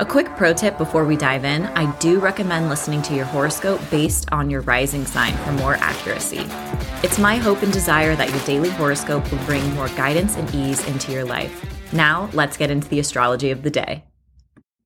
A quick pro tip before we dive in I do recommend listening to your horoscope based on your rising sign for more accuracy. It's my hope and desire that your daily horoscope will bring more guidance and ease into your life. Now, let's get into the astrology of the day.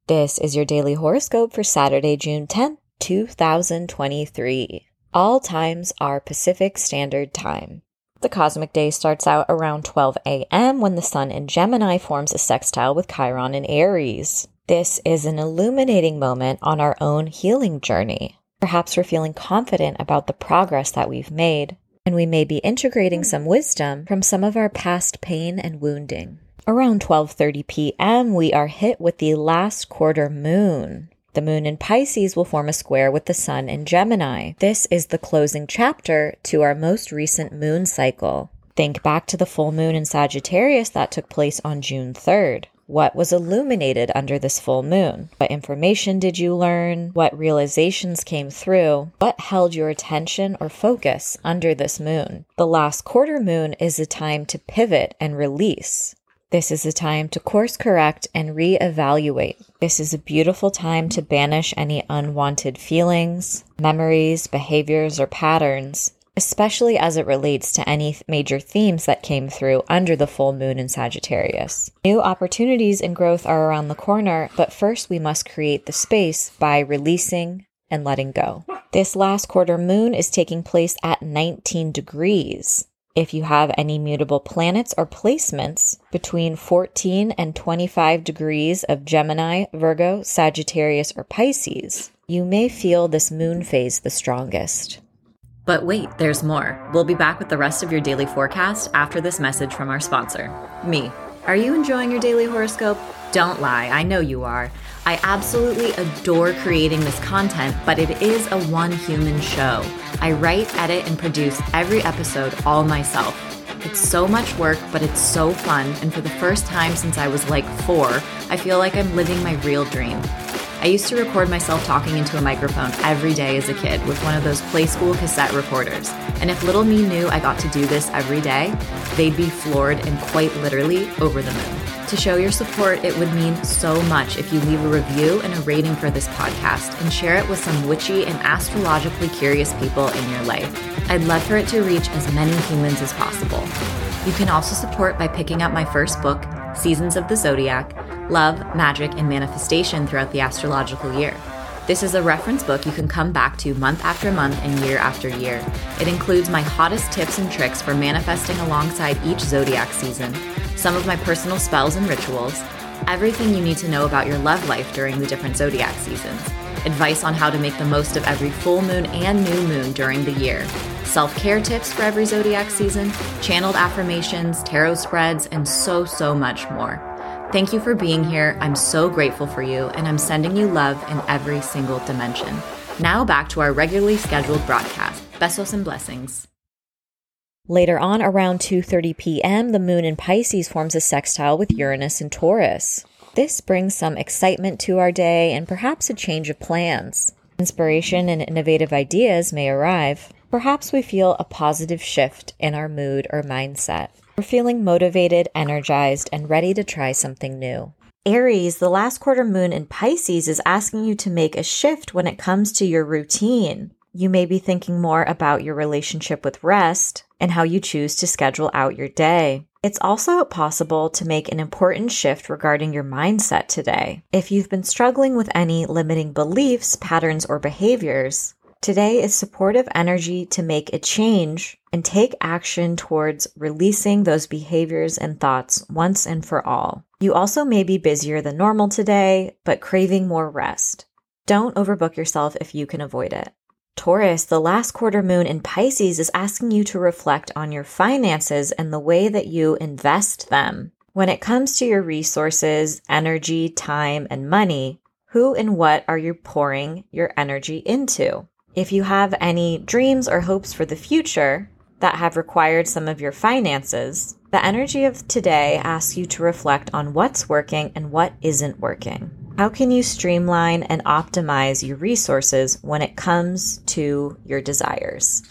This is your daily horoscope for Saturday, June 10th, 2023. All times are Pacific Standard Time. The cosmic day starts out around 12 a.m. when the sun in Gemini forms a sextile with Chiron in Aries. This is an illuminating moment on our own healing journey. Perhaps we're feeling confident about the progress that we've made, and we may be integrating some wisdom from some of our past pain and wounding. Around 12:30 p.m., we are hit with the last quarter moon. The moon in Pisces will form a square with the sun in Gemini. This is the closing chapter to our most recent moon cycle. Think back to the full moon in Sagittarius that took place on June 3rd. What was illuminated under this full moon? What information did you learn? What realizations came through? What held your attention or focus under this moon? The last quarter moon is a time to pivot and release. This is a time to course correct and reevaluate. This is a beautiful time to banish any unwanted feelings, memories, behaviors, or patterns, especially as it relates to any major themes that came through under the full moon in Sagittarius. New opportunities and growth are around the corner, but first we must create the space by releasing and letting go. This last quarter moon is taking place at 19 degrees. If you have any mutable planets or placements between 14 and 25 degrees of Gemini, Virgo, Sagittarius, or Pisces, you may feel this moon phase the strongest. But wait, there's more. We'll be back with the rest of your daily forecast after this message from our sponsor, me. Are you enjoying your daily horoscope? Don't lie, I know you are. I absolutely adore creating this content, but it is a one human show. I write, edit, and produce every episode all myself. It's so much work, but it's so fun, and for the first time since I was like four, I feel like I'm living my real dream. I used to record myself talking into a microphone every day as a kid with one of those play school cassette recorders. And if little me knew I got to do this every day, they'd be floored and quite literally over the moon. To show your support, it would mean so much if you leave a review and a rating for this podcast and share it with some witchy and astrologically curious people in your life. I'd love for it to reach as many humans as possible. You can also support by picking up my first book, Seasons of the Zodiac Love, Magick, and Manifestation throughout the astrological year. This is a reference book you can come back to month after month and year after year. It includes my hottest tips and tricks for manifesting alongside each zodiac season, some of my personal spells and rituals, everything you need to know about your love life during the different zodiac seasons, advice on how to make the most of every full moon and new moon during the year, self care tips for every zodiac season, channeled affirmations, tarot spreads, and so, so much more. Thank you for being here. I'm so grateful for you, and I'm sending you love in every single dimension. Now back to our regularly scheduled broadcast. Besos and blessings. Later on, around 2:30 p.m., the moon in Pisces forms a sextile with Uranus in Taurus. This brings some excitement to our day and perhaps a change of plans. Inspiration and innovative ideas may arrive. Perhaps we feel a positive shift in our mood or mindset. We're feeling motivated, energized, and ready to try something new. Aries, the last quarter moon in Pisces is asking you to make a shift when it comes to your routine. You may be thinking more about your relationship with rest and how you choose to schedule out your day. It's also possible to make an important shift regarding your mindset today. If you've been struggling with any limiting beliefs, patterns, or behaviors, Today is supportive energy to make a change and take action towards releasing those behaviors and thoughts once and for all. You also may be busier than normal today, but craving more rest. Don't overbook yourself if you can avoid it. Taurus, the last quarter moon in Pisces is asking you to reflect on your finances and the way that you invest them. When it comes to your resources, energy, time, and money, who and what are you pouring your energy into? If you have any dreams or hopes for the future that have required some of your finances, the energy of today asks you to reflect on what's working and what isn't working. How can you streamline and optimize your resources when it comes to your desires?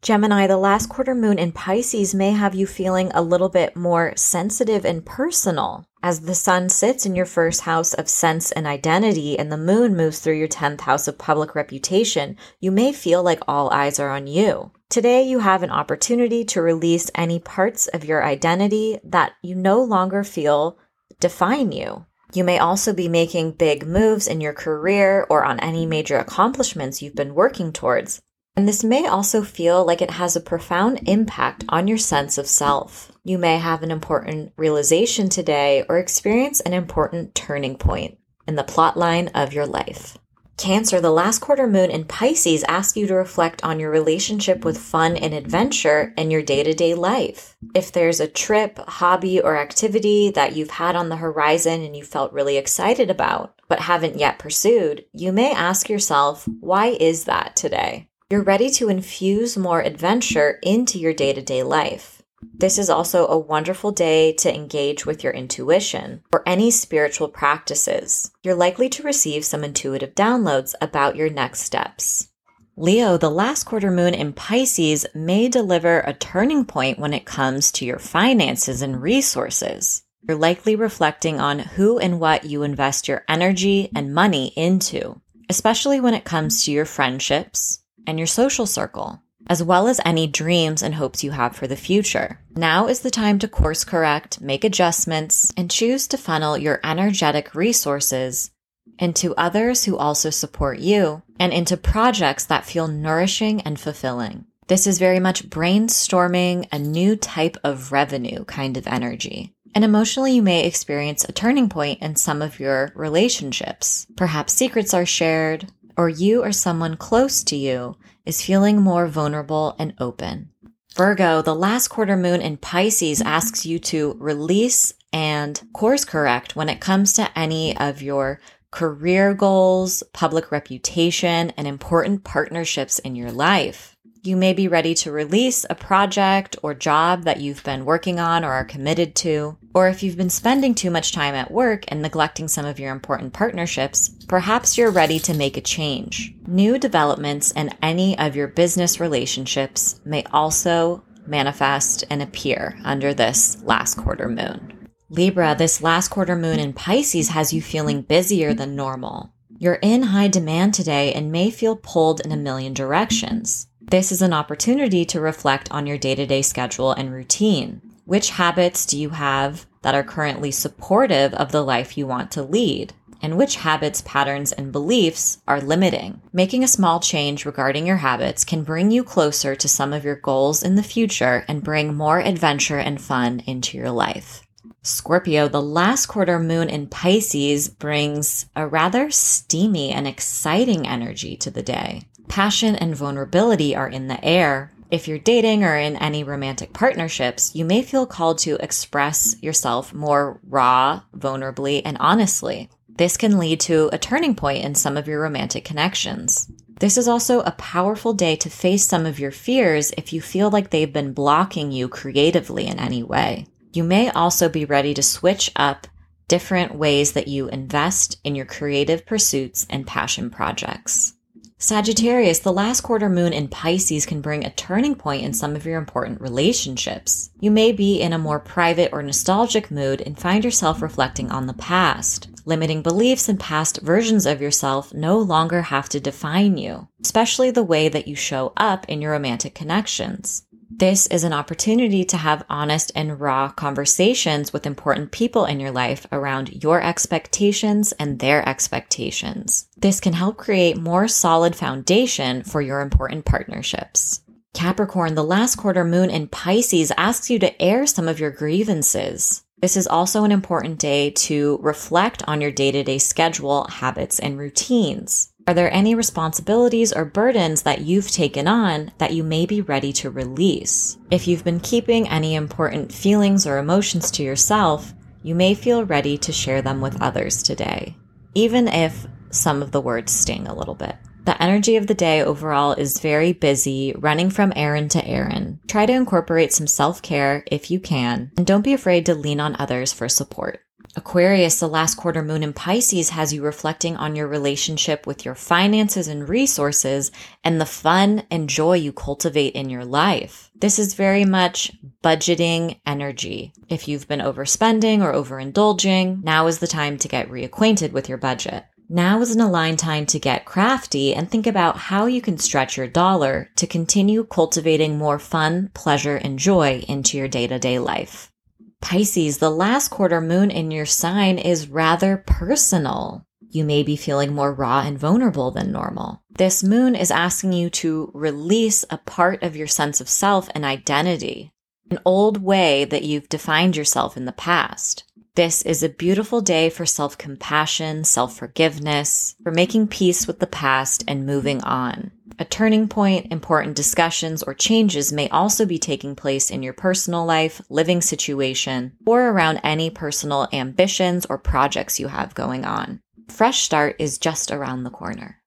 Gemini, the last quarter moon in Pisces may have you feeling a little bit more sensitive and personal. As the sun sits in your first house of sense and identity and the moon moves through your 10th house of public reputation, you may feel like all eyes are on you. Today, you have an opportunity to release any parts of your identity that you no longer feel define you. You may also be making big moves in your career or on any major accomplishments you've been working towards. And this may also feel like it has a profound impact on your sense of self. You may have an important realization today or experience an important turning point in the plotline of your life. Cancer, the last quarter moon in Pisces asks you to reflect on your relationship with fun and adventure in your day to day life. If there's a trip, hobby, or activity that you've had on the horizon and you felt really excited about, but haven't yet pursued, you may ask yourself, why is that today? You're ready to infuse more adventure into your day to day life. This is also a wonderful day to engage with your intuition or any spiritual practices. You're likely to receive some intuitive downloads about your next steps. Leo, the last quarter moon in Pisces may deliver a turning point when it comes to your finances and resources. You're likely reflecting on who and what you invest your energy and money into, especially when it comes to your friendships, and your social circle, as well as any dreams and hopes you have for the future. Now is the time to course correct, make adjustments, and choose to funnel your energetic resources into others who also support you and into projects that feel nourishing and fulfilling. This is very much brainstorming a new type of revenue kind of energy. And emotionally, you may experience a turning point in some of your relationships. Perhaps secrets are shared, or you or someone close to you is feeling more vulnerable and open. Virgo, the last quarter moon in Pisces asks you to release and course correct when it comes to any of your career goals, public reputation, and important partnerships in your life. You may be ready to release a project or job that you've been working on or are committed to. Or if you've been spending too much time at work and neglecting some of your important partnerships, perhaps you're ready to make a change. New developments in any of your business relationships may also manifest and appear under this last quarter moon. Libra, this last quarter moon in Pisces has you feeling busier than normal. You're in high demand today and may feel pulled in a million directions. This is an opportunity to reflect on your day to day schedule and routine. Which habits do you have that are currently supportive of the life you want to lead? And which habits, patterns, and beliefs are limiting? Making a small change regarding your habits can bring you closer to some of your goals in the future and bring more adventure and fun into your life. Scorpio, the last quarter moon in Pisces brings a rather steamy and exciting energy to the day. Passion and vulnerability are in the air. If you're dating or in any romantic partnerships, you may feel called to express yourself more raw, vulnerably, and honestly. This can lead to a turning point in some of your romantic connections. This is also a powerful day to face some of your fears if you feel like they've been blocking you creatively in any way. You may also be ready to switch up different ways that you invest in your creative pursuits and passion projects. Sagittarius, the last quarter moon in Pisces can bring a turning point in some of your important relationships. You may be in a more private or nostalgic mood and find yourself reflecting on the past. Limiting beliefs and past versions of yourself no longer have to define you, especially the way that you show up in your romantic connections. This is an opportunity to have honest and raw conversations with important people in your life around your expectations and their expectations. This can help create more solid foundation for your important partnerships. Capricorn, the last quarter moon in Pisces asks you to air some of your grievances. This is also an important day to reflect on your day to day schedule, habits, and routines. Are there any responsibilities or burdens that you've taken on that you may be ready to release? If you've been keeping any important feelings or emotions to yourself, you may feel ready to share them with others today, even if some of the words sting a little bit. The energy of the day overall is very busy, running from errand to errand. Try to incorporate some self care if you can, and don't be afraid to lean on others for support. Aquarius, the last quarter moon in Pisces has you reflecting on your relationship with your finances and resources and the fun and joy you cultivate in your life. This is very much budgeting energy. If you've been overspending or overindulging, now is the time to get reacquainted with your budget. Now is an aligned time to get crafty and think about how you can stretch your dollar to continue cultivating more fun, pleasure, and joy into your day to day life. Pisces, the last quarter moon in your sign is rather personal. You may be feeling more raw and vulnerable than normal. This moon is asking you to release a part of your sense of self and identity, an old way that you've defined yourself in the past. This is a beautiful day for self compassion, self forgiveness, for making peace with the past and moving on. A turning point, important discussions, or changes may also be taking place in your personal life, living situation, or around any personal ambitions or projects you have going on. Fresh start is just around the corner.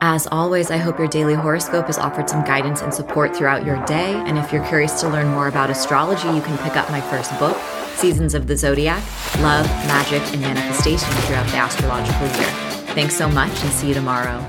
As always, I hope your daily horoscope has offered some guidance and support throughout your day. And if you're curious to learn more about astrology, you can pick up my first book, Seasons of the Zodiac Love, Magick, and Manifestation throughout the astrological year. Thanks so much and see you tomorrow.